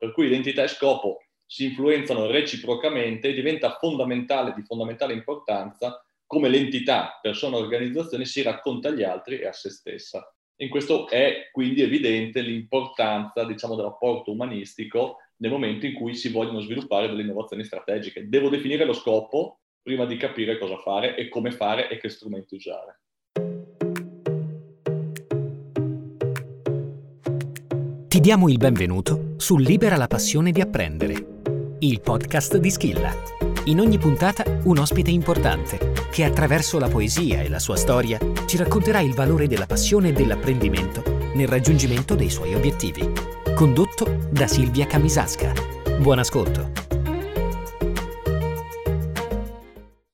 Per cui identità e scopo si influenzano reciprocamente e diventa fondamentale, di fondamentale importanza, come l'entità, persona, organizzazione si racconta agli altri e a se stessa. In questo è quindi evidente l'importanza, diciamo, del rapporto umanistico nel momento in cui si vogliono sviluppare delle innovazioni strategiche. Devo definire lo scopo prima di capire cosa fare e come fare e che strumenti usare. Ti diamo il benvenuto su Libera la passione di apprendere il podcast di Schilla. In ogni puntata un ospite importante che attraverso la poesia e la sua storia ci racconterà il valore della passione e dell'apprendimento nel raggiungimento dei suoi obiettivi. Condotto da Silvia Camisasca. Buon ascolto.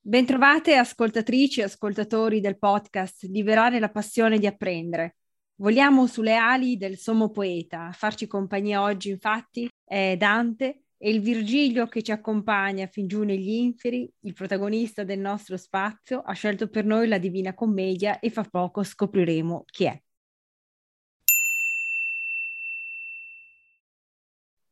Bentrovate ascoltatrici e ascoltatori del podcast Liberare la passione di apprendere. Vogliamo sulle ali del sommo poeta. A farci compagnia oggi infatti è Dante e il Virgilio che ci accompagna fin giù negli inferi, il protagonista del nostro spazio, ha scelto per noi la Divina Commedia e fra poco scopriremo chi è.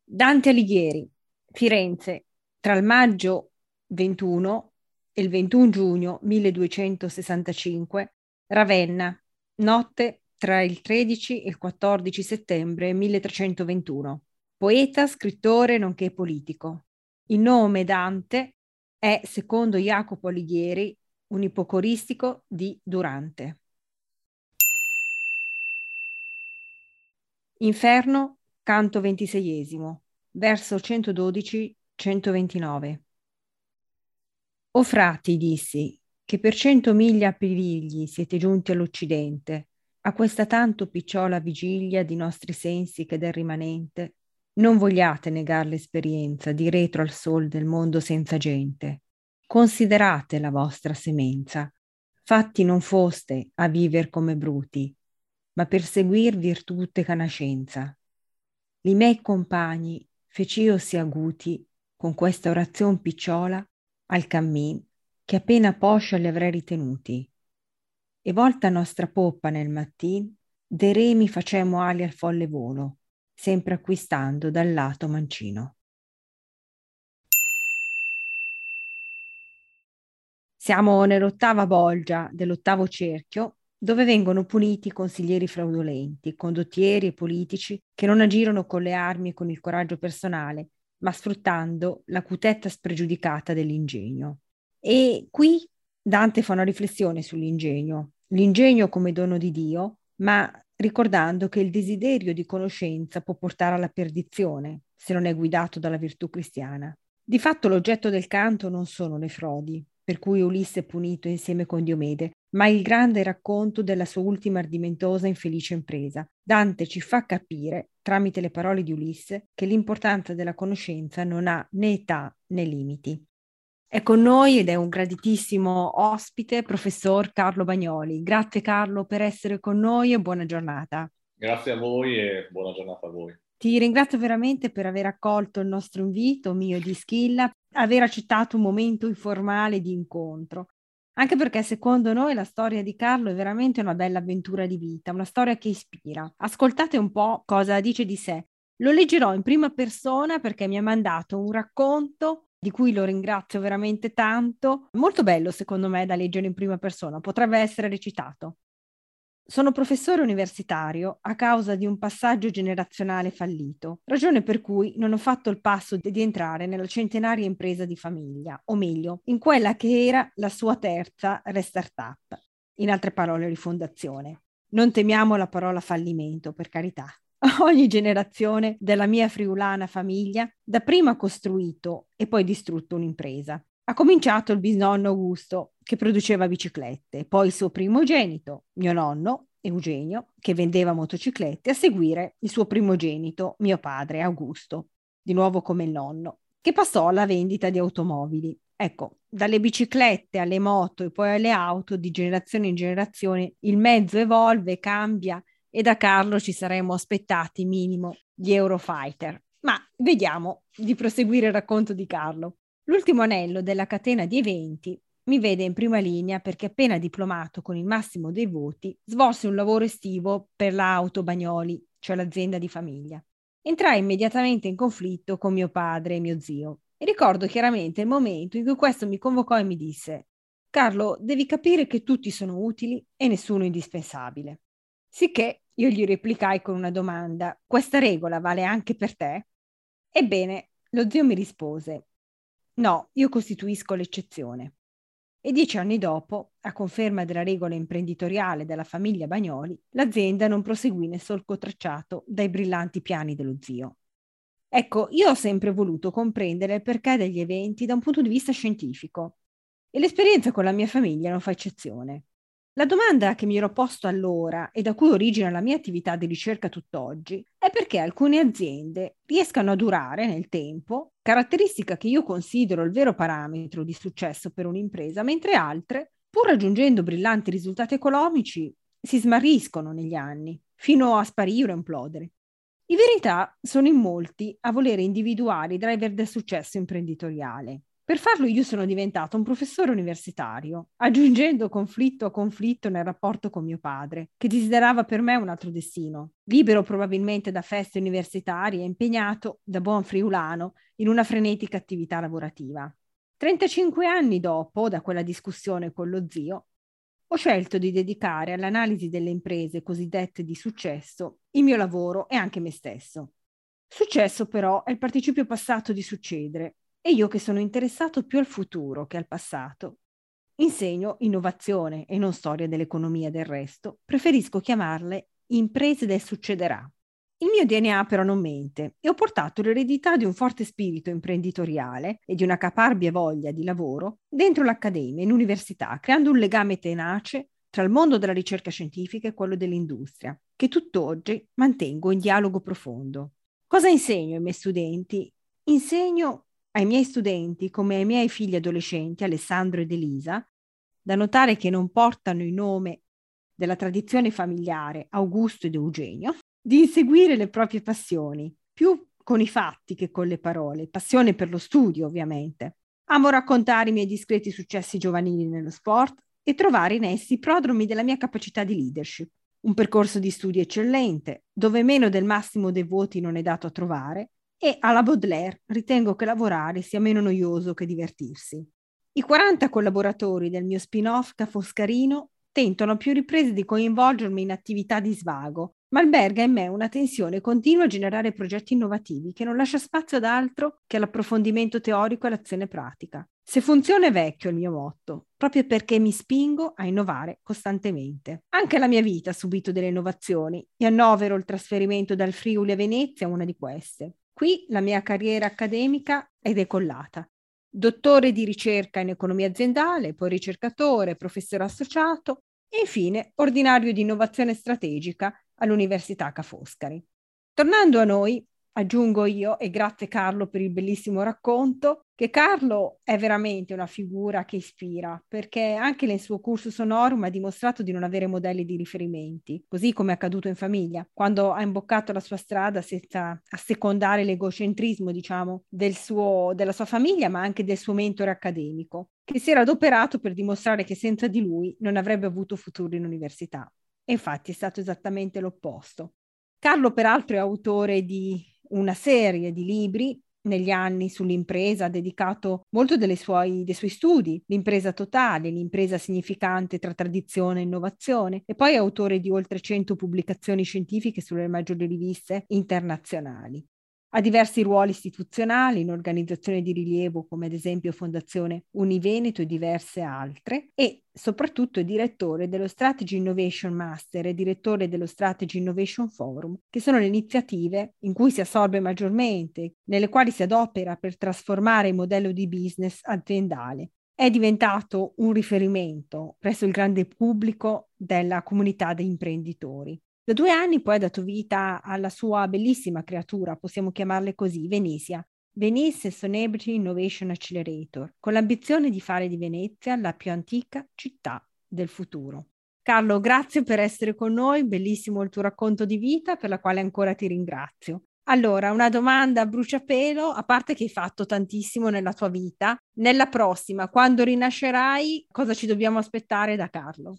Dante Alighieri, Firenze, tra il maggio 21 e il 21 giugno 1265, Ravenna, notte tra il 13 e il 14 settembre 1321 poeta, scrittore, nonché politico. Il nome Dante è, secondo Jacopo Alighieri, un ipocoristico di Durante. Inferno, canto ventiseiesimo, verso 112-129. O frati, dissi, che per cento miglia appivigli siete giunti all'Occidente, a questa tanto picciola vigilia di nostri sensi che del rimanente, non vogliate negar l'esperienza di retro al sol del mondo senza gente. Considerate la vostra semenza. Fatti non foste a viver come bruti, ma per seguir virtute canascenza. Li miei compagni fec'io si aguti con questa orazione picciola al cammin che appena poscia li avrei ritenuti. E volta nostra poppa nel mattin, de remi facemmo ali al folle volo sempre acquistando dal lato mancino. Siamo nell'ottava bolgia dell'ottavo cerchio, dove vengono puniti consiglieri fraudolenti, condottieri e politici che non agirono con le armi e con il coraggio personale, ma sfruttando l'acutezza spregiudicata dell'ingegno. E qui Dante fa una riflessione sull'ingegno, l'ingegno come dono di Dio, ma ricordando che il desiderio di conoscenza può portare alla perdizione se non è guidato dalla virtù cristiana. Di fatto l'oggetto del canto non sono le frodi, per cui Ulisse è punito insieme con Diomede, ma il grande racconto della sua ultima ardimentosa e infelice impresa. Dante ci fa capire, tramite le parole di Ulisse, che l'importanza della conoscenza non ha né età né limiti. È con noi ed è un graditissimo ospite, professor Carlo Bagnoli. Grazie Carlo per essere con noi e buona giornata. Grazie a voi e buona giornata a voi. Ti ringrazio veramente per aver accolto il nostro invito, mio di Schilla, aver accettato un momento informale di incontro. Anche perché secondo noi la storia di Carlo è veramente una bella avventura di vita, una storia che ispira. Ascoltate un po' cosa dice di sé. Lo leggerò in prima persona perché mi ha mandato un racconto di cui lo ringrazio veramente tanto. Molto bello secondo me da leggere in prima persona, potrebbe essere recitato. Sono professore universitario a causa di un passaggio generazionale fallito, ragione per cui non ho fatto il passo di entrare nella centenaria impresa di famiglia, o meglio, in quella che era la sua terza restart-up, in altre parole rifondazione. Non temiamo la parola fallimento, per carità. ogni generazione della mia friulana famiglia dapprima costruito e poi distrutto un'impresa. Ha cominciato il bisnonno Augusto che produceva biciclette, poi il suo primogenito, mio nonno, Eugenio, che vendeva motociclette, a seguire il suo primogenito, mio padre, Augusto, di nuovo come il nonno, che passò alla vendita di automobili. Ecco, dalle biciclette alle moto e poi alle auto, di generazione in generazione, il mezzo evolve, cambia e da Carlo ci saremmo aspettati minimo gli Eurofighter. Ma vediamo di proseguire il racconto di Carlo. L'ultimo anello della catena di eventi mi vede in prima linea perché appena diplomato con il massimo dei voti svolse un lavoro estivo per l'auto Bagnoli, cioè l'azienda di famiglia. entrai immediatamente in conflitto con mio padre e mio zio. E ricordo chiaramente il momento in cui questo mi convocò e mi disse Carlo, devi capire che tutti sono utili e nessuno indispensabile. Sicché io gli replicai con una domanda, questa regola vale anche per te? Ebbene, lo zio mi rispose, no, io costituisco l'eccezione. E dieci anni dopo, a conferma della regola imprenditoriale della famiglia Bagnoli, l'azienda non proseguì nel solco tracciato dai brillanti piani dello zio. Ecco, io ho sempre voluto comprendere il perché degli eventi da un punto di vista scientifico e l'esperienza con la mia famiglia non fa eccezione. La domanda che mi ero posto allora e da cui origina la mia attività di ricerca tutt'oggi è perché alcune aziende riescano a durare nel tempo, caratteristica che io considero il vero parametro di successo per un'impresa, mentre altre, pur raggiungendo brillanti risultati economici, si smarriscono negli anni, fino a sparire o implodere. In verità sono in molti a volere individuare i driver del successo imprenditoriale per farlo io sono diventato un professore universitario, aggiungendo conflitto a conflitto nel rapporto con mio padre, che desiderava per me un altro destino, libero probabilmente da feste universitarie e impegnato, da buon friulano, in una frenetica attività lavorativa. 35 anni dopo, da quella discussione con lo zio, ho scelto di dedicare all'analisi delle imprese cosiddette di successo il mio lavoro e anche me stesso. Successo però è il participio passato di succedere e io che sono interessato più al futuro che al passato. Insegno innovazione e non storia dell'economia del resto, preferisco chiamarle imprese del succederà. Il mio DNA però non mente e ho portato l'eredità di un forte spirito imprenditoriale e di una caparbia voglia di lavoro dentro l'accademia in università, creando un legame tenace tra il mondo della ricerca scientifica e quello dell'industria, che tutt'oggi mantengo in dialogo profondo. Cosa insegno ai miei studenti? Insegno ai miei studenti, come ai miei figli adolescenti, Alessandro ed Elisa, da notare che non portano il nome della tradizione familiare Augusto ed Eugenio, di inseguire le proprie passioni, più con i fatti che con le parole, passione per lo studio ovviamente. Amo raccontare i miei discreti successi giovanili nello sport e trovare in essi i prodromi della mia capacità di leadership. Un percorso di studi eccellente, dove meno del massimo dei voti non è dato a trovare, e alla Baudelaire ritengo che lavorare sia meno noioso che divertirsi. I 40 collaboratori del mio spin-off Cafoscarino tentano a più riprese di coinvolgermi in attività di svago, ma alberga in me una tensione continua a generare progetti innovativi che non lascia spazio ad altro che all'approfondimento teorico e all'azione pratica. Se funziona è vecchio il mio motto, proprio perché mi spingo a innovare costantemente. Anche la mia vita ha subito delle innovazioni e annovero il trasferimento dal Friuli a Venezia una di queste. Qui la mia carriera accademica è decollata. Dottore di ricerca in economia aziendale, poi ricercatore, professore associato e infine ordinario di innovazione strategica all'Università Ca' Foscari. Tornando a noi, aggiungo io, e grazie Carlo per il bellissimo racconto, che Carlo è veramente una figura che ispira, perché anche nel suo curso sonorum ha dimostrato di non avere modelli di riferimenti, così come è accaduto in famiglia, quando ha imboccato la sua strada senza assecondare l'egocentrismo, diciamo, del suo, della sua famiglia, ma anche del suo mentore accademico, che si era adoperato per dimostrare che senza di lui non avrebbe avuto futuro in università. E infatti è stato esattamente l'opposto. Carlo, peraltro, è autore di una serie di libri negli anni sull'impresa, ha dedicato molto suoi, dei suoi studi, l'impresa totale, l'impresa significante tra tradizione e innovazione, e poi è autore di oltre 100 pubblicazioni scientifiche sulle maggiori riviste internazionali. Ha diversi ruoli istituzionali in organizzazioni di rilievo come ad esempio Fondazione Univeneto e diverse altre e soprattutto è direttore dello Strategy Innovation Master e direttore dello Strategy Innovation Forum, che sono le iniziative in cui si assorbe maggiormente, nelle quali si adopera per trasformare il modello di business aziendale. È diventato un riferimento presso il grande pubblico della comunità dei imprenditori. Da due anni poi ha dato vita alla sua bellissima creatura, possiamo chiamarle così, Venezia, Venice Sustainability Innovation Accelerator, con l'ambizione di fare di Venezia la più antica città del futuro. Carlo, grazie per essere con noi, bellissimo il tuo racconto di vita, per la quale ancora ti ringrazio. Allora, una domanda a bruciapelo, a parte che hai fatto tantissimo nella tua vita, nella prossima, quando rinascerai, cosa ci dobbiamo aspettare da Carlo?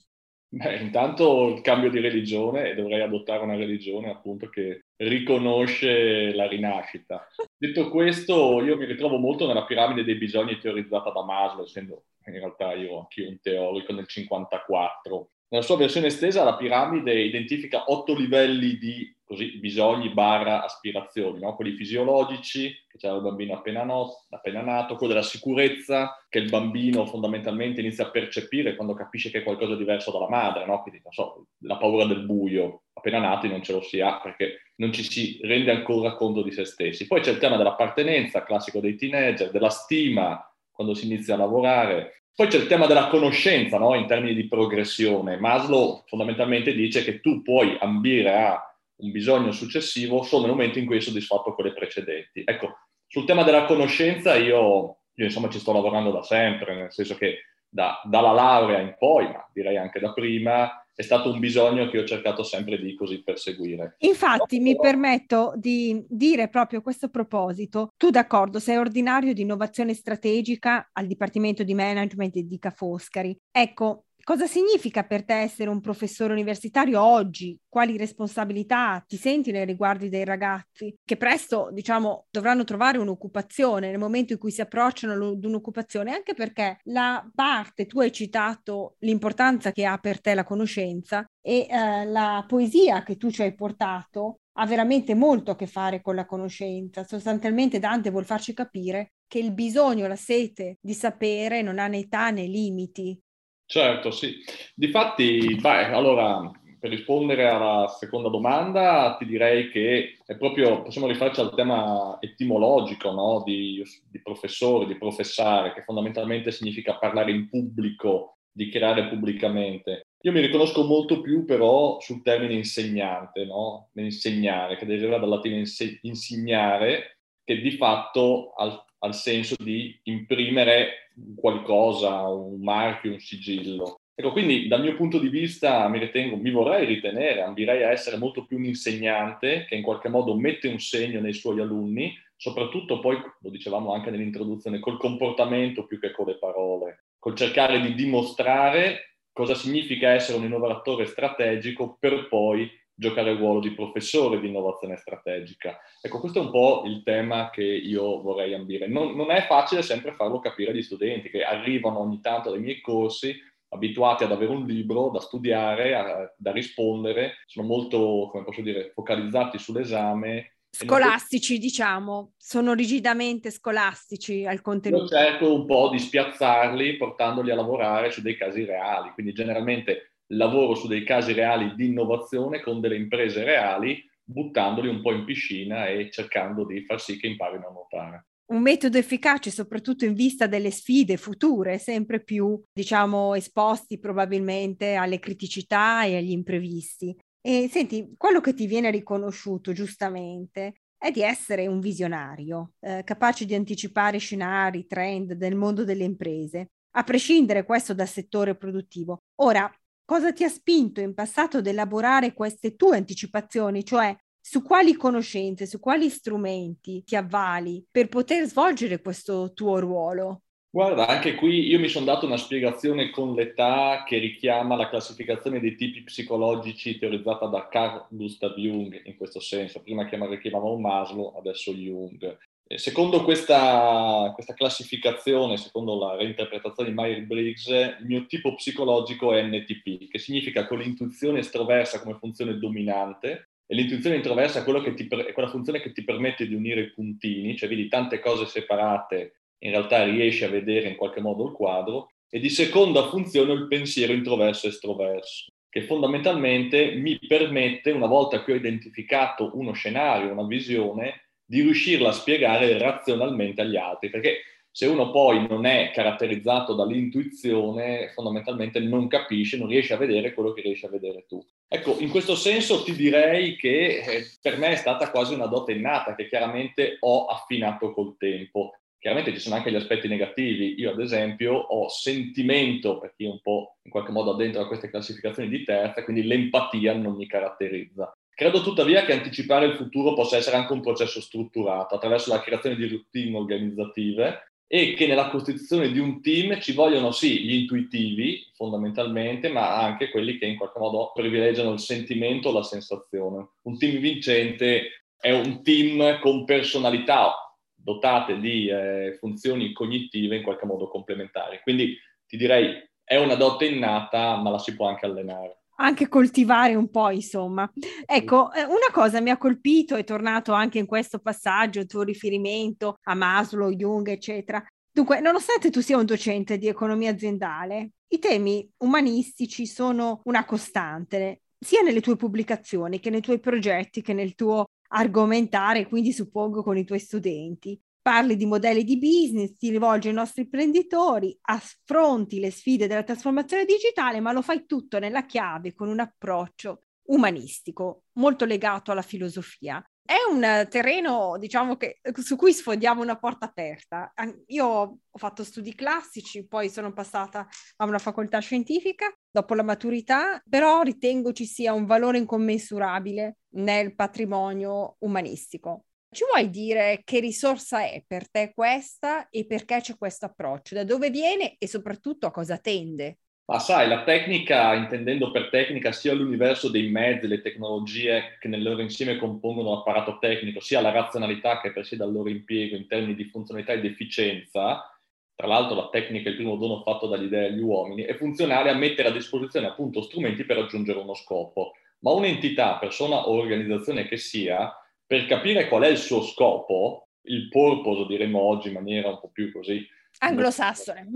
Beh, intanto il cambio di religione e dovrei adottare una religione appunto che riconosce la rinascita. Detto questo, io mi ritrovo molto nella piramide dei bisogni teorizzata da Maslow, essendo in realtà io anch'io un teorico nel 54. Nella sua versione estesa la piramide identifica otto livelli di così, bisogni barra aspirazioni, no? quelli fisiologici, che c'è il bambino appena, no, appena nato, quello della sicurezza, che il bambino fondamentalmente inizia a percepire quando capisce che è qualcosa di diverso dalla madre, no? quindi non so, la paura del buio, appena nati non ce lo si ha perché non ci si rende ancora conto di se stessi. Poi c'è il tema dell'appartenenza, classico dei teenager, della stima, quando si inizia a lavorare, poi c'è il tema della conoscenza, no? in termini di progressione. Maslow fondamentalmente dice che tu puoi ambire a un bisogno successivo solo nel momento in cui hai soddisfatto quelle precedenti. Ecco, sul tema della conoscenza io, io insomma ci sto lavorando da sempre, nel senso che da, dalla laurea in poi, ma direi anche da prima, è stato un bisogno che ho cercato sempre di così perseguire. Infatti, mi permetto di dire proprio a questo proposito, tu d'accordo, sei ordinario di innovazione strategica al Dipartimento di Management di Ca' Foscari. Ecco, Cosa significa per te essere un professore universitario oggi? Quali responsabilità ti senti nei riguardi dei ragazzi che presto, diciamo, dovranno trovare un'occupazione nel momento in cui si approcciano ad un'occupazione? Anche perché la parte, tu hai citato l'importanza che ha per te la conoscenza e eh, la poesia che tu ci hai portato ha veramente molto a che fare con la conoscenza. Sostanzialmente Dante vuol farci capire che il bisogno, la sete di sapere non ha né età né limiti, Certo, sì. Difatti, beh, allora, per rispondere alla seconda domanda, ti direi che è proprio, possiamo rifarci al tema etimologico, no? di, di professore, di professare, che fondamentalmente significa parlare in pubblico, di creare pubblicamente. Io mi riconosco molto più però sul termine insegnante, no? Insegnare, che deriva dal latino inse- insegnare, che di fatto ha il senso di imprimere qualcosa, un marchio, un sigillo. Ecco, quindi dal mio punto di vista mi ritengo, mi vorrei ritenere, ambirei a essere molto più un insegnante che in qualche modo mette un segno nei suoi alunni, soprattutto poi, lo dicevamo anche nell'introduzione, col comportamento più che con le parole, col cercare di dimostrare cosa significa essere un innovatore strategico per poi giocare il ruolo di professore di innovazione strategica. Ecco, questo è un po' il tema che io vorrei ambire. Non, non, è facile sempre farlo capire agli studenti che arrivano ogni tanto dai miei corsi abituati ad avere un libro da studiare, a, da rispondere, sono molto, come posso dire, focalizzati sull'esame. Scolastici, diciamo, sono rigidamente scolastici al contenuto. Io cerco un po' di spiazzarli portandoli a lavorare su dei casi reali, quindi generalmente lavoro su dei casi reali di innovazione con delle imprese reali, buttandoli un po' in piscina e cercando di far sì che imparino a nuotare. Un metodo efficace soprattutto in vista delle sfide future, sempre più, diciamo, esposti probabilmente alle criticità e agli imprevisti. E senti, quello che ti viene riconosciuto giustamente è di essere un visionario, eh, capace di anticipare scenari, trend del mondo delle imprese, a prescindere questo dal settore produttivo. Ora, cosa ti ha spinto in passato ad elaborare queste tue anticipazioni, cioè su quali conoscenze, su quali strumenti ti avvali per poter svolgere questo tuo ruolo? Guarda, anche qui io mi sono dato una spiegazione con l'età che richiama la classificazione dei tipi psicologici teorizzata da Carl Gustav Jung in questo senso. Prima chiamavamo Maslow, adesso Jung. Secondo questa, questa, classificazione, secondo la reinterpretazione di Meyer-Briggs, il mio tipo psicologico è NTP, che significa con l'intuizione estroversa come funzione dominante e l'intuizione introversa è, ti, è, quella funzione che ti permette di unire i puntini, cioè vedi tante cose separate, in realtà riesci a vedere in qualche modo il quadro, e di seconda funzione il pensiero introverso-estroverso, che fondamentalmente mi permette, una volta che ho identificato uno scenario, una visione, di riuscirla a spiegare razionalmente agli altri, perché se uno poi non è caratterizzato dall'intuizione, fondamentalmente non capisce, non riesce a vedere quello che riesci a vedere tu. Ecco, in questo senso ti direi che eh, per me è stata quasi una dote innata che chiaramente ho affinato col tempo. Chiaramente ci sono anche gli aspetti negativi. Io, ad esempio, ho sentimento, perché un po' in qualche modo addentro a queste classificazioni di terza, quindi l'empatia non mi caratterizza. Credo tuttavia che anticipare il futuro possa essere anche un processo strutturato attraverso la creazione di routine organizzative e che nella costituzione di un team ci vogliono sì gli intuitivi fondamentalmente, ma anche quelli che in qualche modo privilegiano il sentimento o la sensazione. Un team vincente è un team con personalità dotate di eh, funzioni cognitive in qualche modo complementari. Quindi ti direi è una dote innata, ma la si può anche allenare anche coltivare un po', insomma. Ecco, eh, una cosa mi ha colpito, è tornato anche in questo passaggio il tuo riferimento a Maslow, Jung, eccetera. Dunque, nonostante tu sia un docente di economia aziendale, i temi umanistici sono una costante, sia nelle tue pubblicazioni che nei tuoi progetti, che nel tuo argomentare, quindi suppongo con i tuoi studenti parli di modelli di business, ti rivolgi ai nostri imprenditori, affronti le sfide della trasformazione digitale, ma lo fai tutto nella chiave con un approccio umanistico, molto legato alla filosofia. È un terreno, diciamo, che, su cui sfondiamo una porta aperta. Io ho fatto studi classici, poi sono passata a una facoltà scientifica dopo la maturità, però ritengo ci sia un valore incommensurabile nel patrimonio umanistico. Ci vuoi dire che risorsa è per te questa e perché c'è questo approccio? Da dove viene e soprattutto a cosa tende? Ma sai, la tecnica, intendendo per tecnica sia l'universo dei mezzi, le tecnologie che nel loro insieme compongono l'apparato tecnico, sia la razionalità che presiede al loro impiego in termini di funzionalità ed efficienza, tra l'altro la tecnica è il primo dono fatto dagli dei agli uomini, è funzionale a mettere a disposizione appunto strumenti per raggiungere uno scopo. Ma un'entità, persona o organizzazione che sia, per capire qual è il suo scopo, il purpose, diremmo oggi in maniera un po' più così... Anglosassone.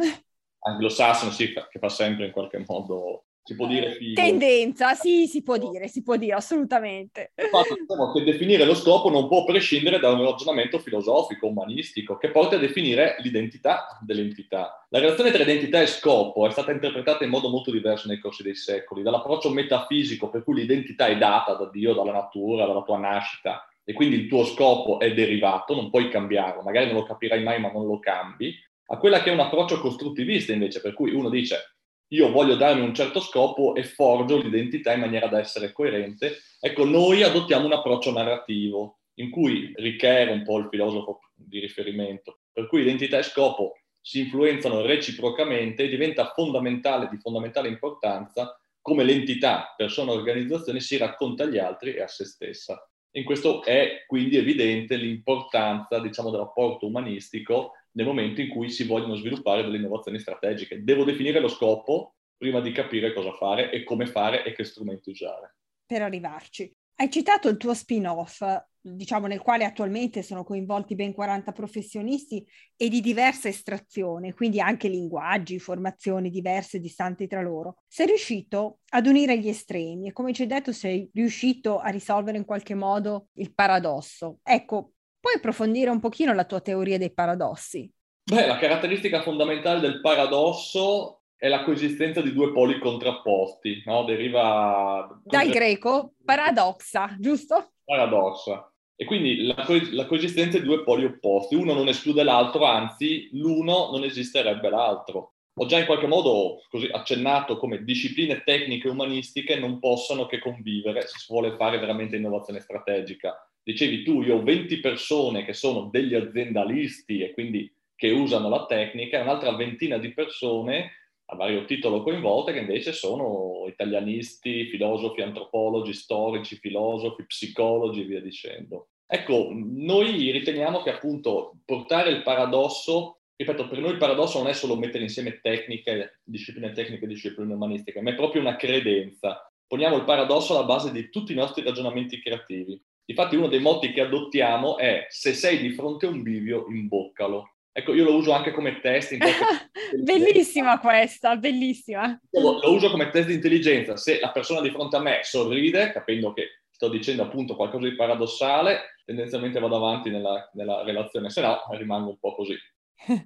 Anglosassone, sì, che fa sempre in qualche modo si può dire figo. Tendenza, sì, si può dire, si può dire, assolutamente. Infatti, diciamo che definire lo scopo non può prescindere da un ragionamento filosofico, umanistico, che porta a definire l'identità dell'entità. La relazione tra identità e scopo è stata interpretata in modo molto diverso nei corsi dei secoli, dall'approccio metafisico per cui l'identità è data da Dio, dalla natura, dalla tua nascita, e quindi il tuo scopo è derivato, non puoi cambiarlo, magari non lo capirai mai ma non lo cambi, a quella che è un approccio costruttivista invece, per cui uno dice io voglio darmi un certo scopo e forgio l'identità in maniera da essere coerente. Ecco, noi adottiamo un approccio narrativo in cui Richer, un po' il filosofo di riferimento, per cui identità e scopo si influenzano reciprocamente e diventa fondamentale, di fondamentale importanza, come l'entità, persona o organizzazione si racconta agli altri e a se stessa. In questo è quindi evidente l'importanza, diciamo, del rapporto umanistico nel momento in cui si vogliono sviluppare delle innovazioni strategiche. Devo definire lo scopo prima di capire cosa fare e come fare e che strumenti usare. Per arrivarci. Hai citato il tuo spin-off, diciamo nel quale attualmente sono coinvolti ben 40 professionisti e di diversa estrazione, quindi anche linguaggi, formazioni diverse distanti tra loro. Sei riuscito ad unire gli estremi e come ci hai detto sei riuscito a risolvere in qualche modo il paradosso. Ecco, puoi approfondire un pochino la tua teoria dei paradossi? Beh, la caratteristica fondamentale del paradosso è la coesistenza di due poli contrapposti, no? Deriva... Dal greco paradoxa, giusto? Paradossa. E quindi la, co- la, coesistenza di due poli opposti, uno non esclude l'altro, anzi l'uno non esisterebbe l'altro. Ho già in qualche modo così accennato come discipline tecniche umanistiche non possano che convivere se si vuole fare veramente innovazione strategica. Dicevi tu, io ho 20 persone che sono degli aziendalisti e quindi che usano la tecnica e un'altra ventina di persone a vario titolo coinvolte, che invece sono italianisti, filosofi, antropologi, storici, filosofi, psicologi e via dicendo. Ecco, noi riteniamo che appunto portare il paradosso, ripeto, per noi il paradosso non è solo mettere insieme tecniche, discipline tecniche e discipline umanistiche, ma è proprio una credenza. Poniamo il paradosso alla base di tutti i nostri ragionamenti creativi. Infatti uno dei motti che adottiamo è se sei di fronte a un bivio, imboccalo. Ecco, io lo uso anche come test. bellissima questa, bellissima. Lo, lo, uso come test di intelligenza. Se la persona di fronte a me sorride, capendo che sto dicendo appunto qualcosa di paradossale, tendenzialmente vado avanti nella, nella relazione, se no rimango un po' così. Un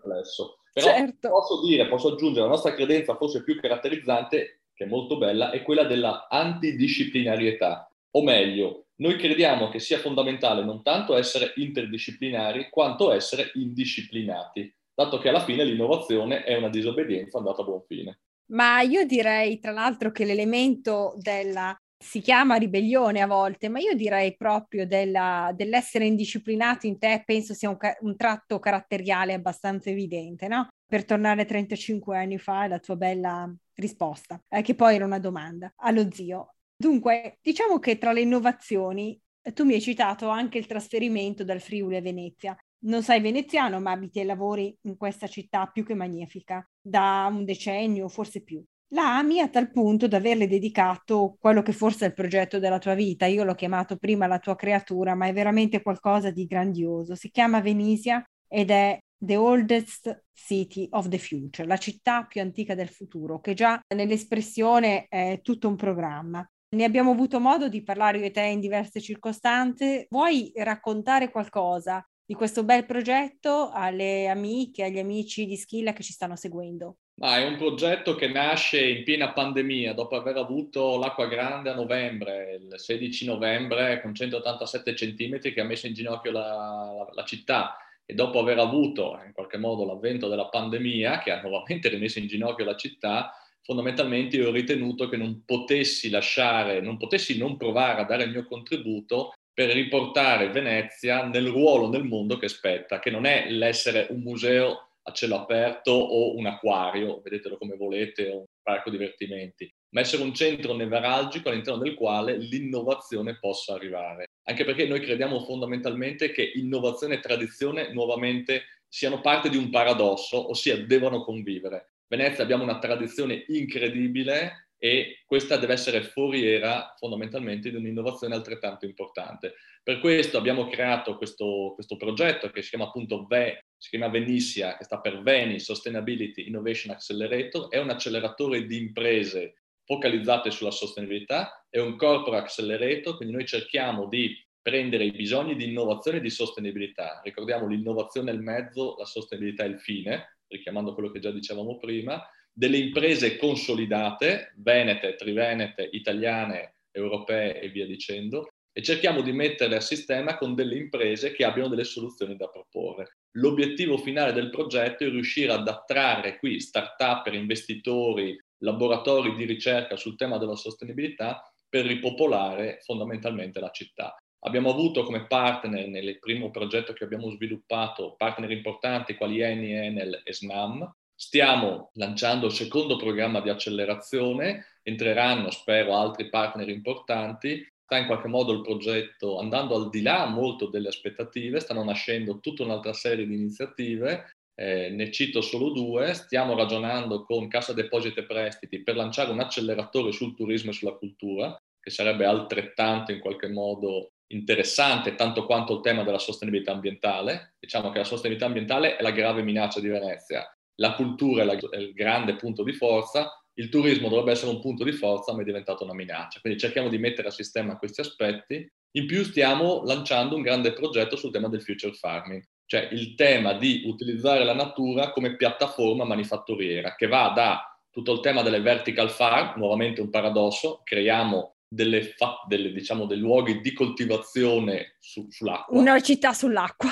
po Però certo. posso dire, posso aggiungere, la nostra credenza forse più caratterizzante, che è molto bella, è quella della antidisciplinarietà. O meglio, noi crediamo che sia fondamentale non tanto essere interdisciplinari quanto essere indisciplinati, dato che alla fine l'innovazione è una disobbedienza andata a buon fine. Ma io direi tra l'altro che l'elemento della si chiama ribellione a volte, ma io direi proprio della, dell'essere indisciplinato in te, penso sia un, un, tratto caratteriale abbastanza evidente, no? Per tornare 35 anni fa, la tua bella risposta, eh, che poi era una domanda allo zio. Dunque, diciamo che tra le innovazioni tu mi hai citato anche il trasferimento dal Friuli a Venezia. Non sei veneziano, ma abiti e lavori in questa città più che magnifica da un decennio, forse più. La ami a tal punto da averle dedicato quello che forse è il progetto della tua vita. Io l'ho chiamato prima la tua creatura, ma è veramente qualcosa di grandioso. Si chiama Venisia ed è The Oldest City of the Future, la città più antica del futuro, che già nell'espressione è tutto un programma. Ne abbiamo avuto modo di parlare io e te in diverse circostanze. Vuoi raccontare qualcosa di questo bel progetto alle amiche, agli amici di Schilla che ci stanno seguendo? Ma è un progetto che nasce in piena pandemia, dopo aver avuto l'acqua grande a novembre, il 16 novembre con 187 centimetri che ha messo in ginocchio la, la, la città e dopo aver avuto in qualche modo l'avvento della pandemia che ha nuovamente rimesso in ginocchio la città, fondamentalmente io ho ritenuto che non potessi lasciare, non potessi non provare a dare il mio contributo per riportare Venezia nel ruolo nel mondo che spetta, che non è l'essere un museo a cielo aperto o un acquario, vedetelo come volete, o un parco divertimenti, ma essere un centro nevralgico all'interno del quale l'innovazione possa arrivare. Anche perché noi crediamo fondamentalmente che innovazione e tradizione nuovamente siano parte di un paradosso, ossia devono convivere. Venezia abbiamo una tradizione incredibile e questa deve essere foriera fondamentalmente di un'innovazione altrettanto importante. Per questo abbiamo creato questo, questo progetto che si chiama appunto VE, si chiama Venissia, che sta per Veni Sustainability Innovation Accelerator, è un acceleratore di imprese focalizzate sulla sostenibilità, è un corporate accelerator, quindi noi cerchiamo di prendere i bisogni di innovazione e di sostenibilità. Ricordiamo l'innovazione è il mezzo, la sostenibilità è il fine, richiamando quello che già dicevamo prima, delle imprese consolidate, venete, trivenete, italiane, europee e via dicendo, e cerchiamo di metterle a sistema con delle imprese che abbiano delle soluzioni da proporre. L'obiettivo finale del progetto è riuscire ad attrarre qui start-up, investitori, laboratori di ricerca sul tema della sostenibilità per ripopolare fondamentalmente la città. Abbiamo avuto come partner nel primo progetto che abbiamo sviluppato partner importanti quali Eni, Enel e SNAM, Stiamo lanciando il secondo programma di accelerazione, entreranno, spero, altri partner importanti. Sta in qualche modo il progetto andando al di là molto delle aspettative, stanno nascendo tutta un'altra serie di iniziative, eh, ne cito solo due. Stiamo ragionando con Cassa Depositi e Prestiti per lanciare un acceleratore sul turismo e sulla cultura, che sarebbe altrettanto in qualche modo interessante tanto quanto il tema della sostenibilità ambientale. Diciamo che la sostenibilità ambientale è la grave minaccia di Venezia la cultura è, la, è, il grande punto di forza, il turismo dovrebbe essere un punto di forza, ma è diventato una minaccia. Quindi cerchiamo di mettere a sistema questi aspetti. In più stiamo lanciando un grande progetto sul tema del future farming, cioè il tema di utilizzare la natura come piattaforma manifatturiera, che va da tutto il tema delle vertical farm, nuovamente un paradosso, creiamo delle, fa- delle, diciamo, dei luoghi di coltivazione su- sull'acqua. Una città sull'acqua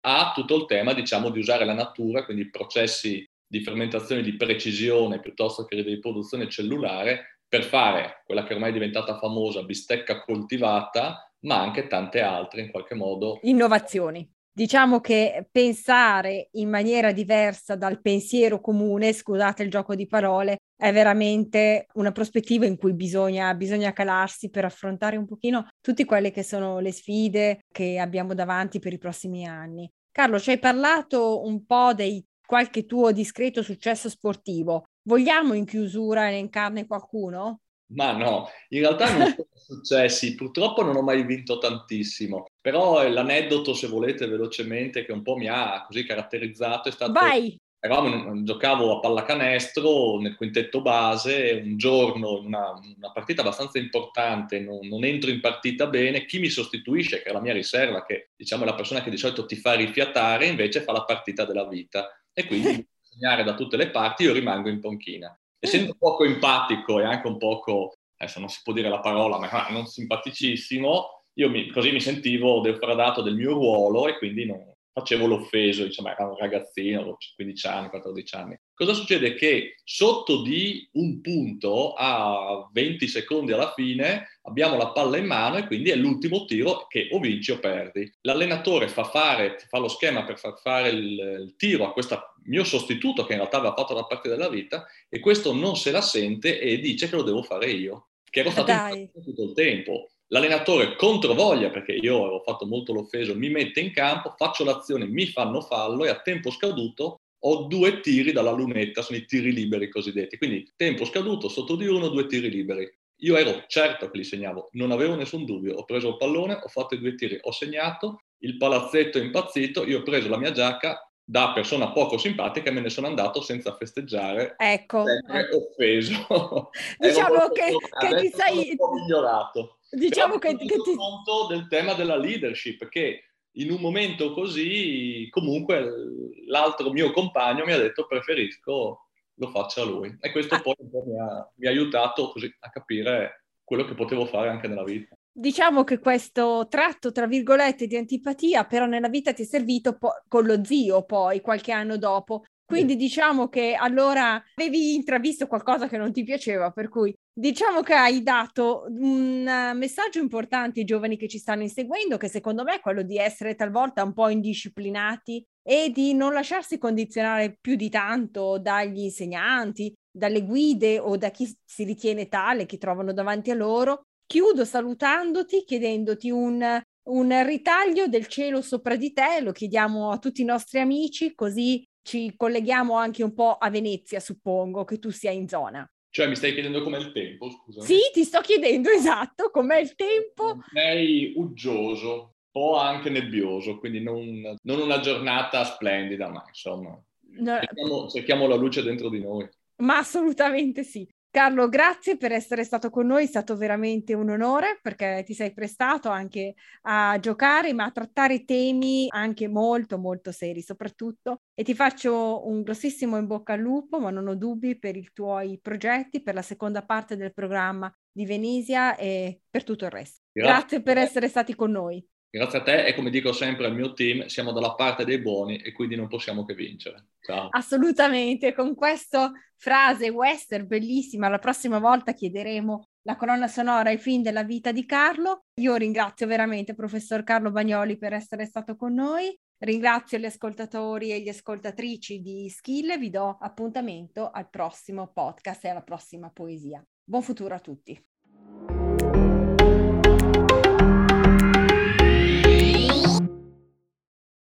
ha tutto il tema, diciamo, di usare la natura, quindi processi di fermentazione di precisione piuttosto che di riproduzione cellulare, per fare quella che ormai è diventata famosa bistecca coltivata, ma anche tante altre in qualche modo. Innovazioni. Diciamo che pensare in maniera diversa dal pensiero comune, scusate il gioco di parole, è veramente una prospettiva in cui bisogna, bisogna calarsi per affrontare un pochino tutte quelle che sono le sfide che abbiamo davanti per i prossimi anni. Carlo, ci hai parlato un po' di qualche tuo discreto successo sportivo. Vogliamo in chiusura elencarne qualcuno? Ma no, in realtà non sono successi, purtroppo non ho mai vinto tantissimo, però l'aneddoto, se volete velocemente, che un po' mi ha così caratterizzato è stato... Vai! Eravamo, giocavo a pallacanestro nel quintetto base, un giorno in una, una partita abbastanza importante, non, non, entro in partita bene, chi mi sostituisce, che è la mia riserva, che diciamo è la persona che di solito ti fa rifiatare, invece fa la partita della vita e quindi segnare da tutte le parti io rimango in panchina essendo poco empatico e anche un poco, adesso non si può dire la parola, ma non simpaticissimo, io mi, così mi sentivo defraudato del mio ruolo e quindi non, facevo l'offeso, diciamo, era un ragazzino, 15 anni, 14 anni. Cosa succede? Che sotto di un punto a 20 secondi alla fine abbiamo la palla in mano e quindi è l'ultimo tiro che o vinci o perdi. L'allenatore fa, fare, fa lo schema per far fare il, il tiro a questo mio sostituto che in realtà aveva fatto la parte della vita e questo non se la sente e dice che lo devo fare io, che ero stato tutto il tempo. L'allenatore controvoglia, perché io avevo fatto molto l'offeso, mi mette in campo, faccio l'azione, mi fanno fallo e a tempo scaduto ho due tiri dalla lunetta, sono i tiri liberi cosiddetti. Quindi tempo scaduto, sotto di uno, due tiri liberi. Io ero certo che li segnavo, non avevo nessun dubbio. Ho preso il pallone, ho fatto i due tiri, ho segnato, il palazzetto è impazzito, io ho preso la mia giacca, da persona poco simpatica me ne sono andato senza festeggiare. Ecco. ecco. offeso. Diciamo che, che ti sei... Un po' migliorato. Diciamo Però che, che ti... conto del tema della leadership, che in un momento così, comunque, l'altro mio compagno mi ha detto preferisco lo faccia lui. E questo ah. poi mi ha, mi ha aiutato così a capire quello che potevo fare anche nella vita. Diciamo che questo tratto, tra virgolette, di antipatia, però nella vita ti è servito po- con lo zio poi, qualche anno dopo. Quindi diciamo che allora avevi intravisto qualcosa che non ti piaceva, per cui diciamo che hai dato un messaggio importante ai giovani che ci stanno inseguendo, che secondo me è quello di essere talvolta un po' indisciplinati e di non lasciarsi condizionare più di tanto dagli insegnanti, dalle guide o da chi si ritiene tale che trovano davanti a loro. Chiudo salutandoti, chiedendoti un, un ritaglio del cielo sopra di te, lo chiediamo a tutti i nostri amici, così ci colleghiamo anche un po' a Venezia, suppongo che tu sia in zona. Cioè, mi stai chiedendo com'è il tempo, scusa? Sì, ti sto chiedendo esatto com'è il tempo. Sei uggioso, po' anche nebbioso, quindi non, non una giornata splendida, ma insomma, no. cerchiamo, cerchiamo la luce dentro di noi. Ma assolutamente sì. Carlo, grazie per essere stato con noi, è stato veramente un onore perché ti sei prestato anche a giocare, ma a trattare temi anche molto, molto seri soprattutto. E ti faccio un grossissimo in bocca al lupo, ma non ho dubbi per i tuoi progetti, per la seconda parte del programma di Venisia e per tutto il resto. Grazie, grazie per essere stati con noi. Grazie a te e come dico sempre al mio team, siamo dalla parte dei buoni e quindi non possiamo che vincere. Ciao. Assolutamente, con questa frase western bellissima, la prossima volta chiederemo la colonna sonora ai film della vita di Carlo. Io ringrazio veramente il professor Carlo Bagnoli per essere stato con noi. Ringrazio gli ascoltatori e gli ascoltatrici di Skill vi do appuntamento al prossimo podcast e alla prossima poesia. Buon futuro a tutti.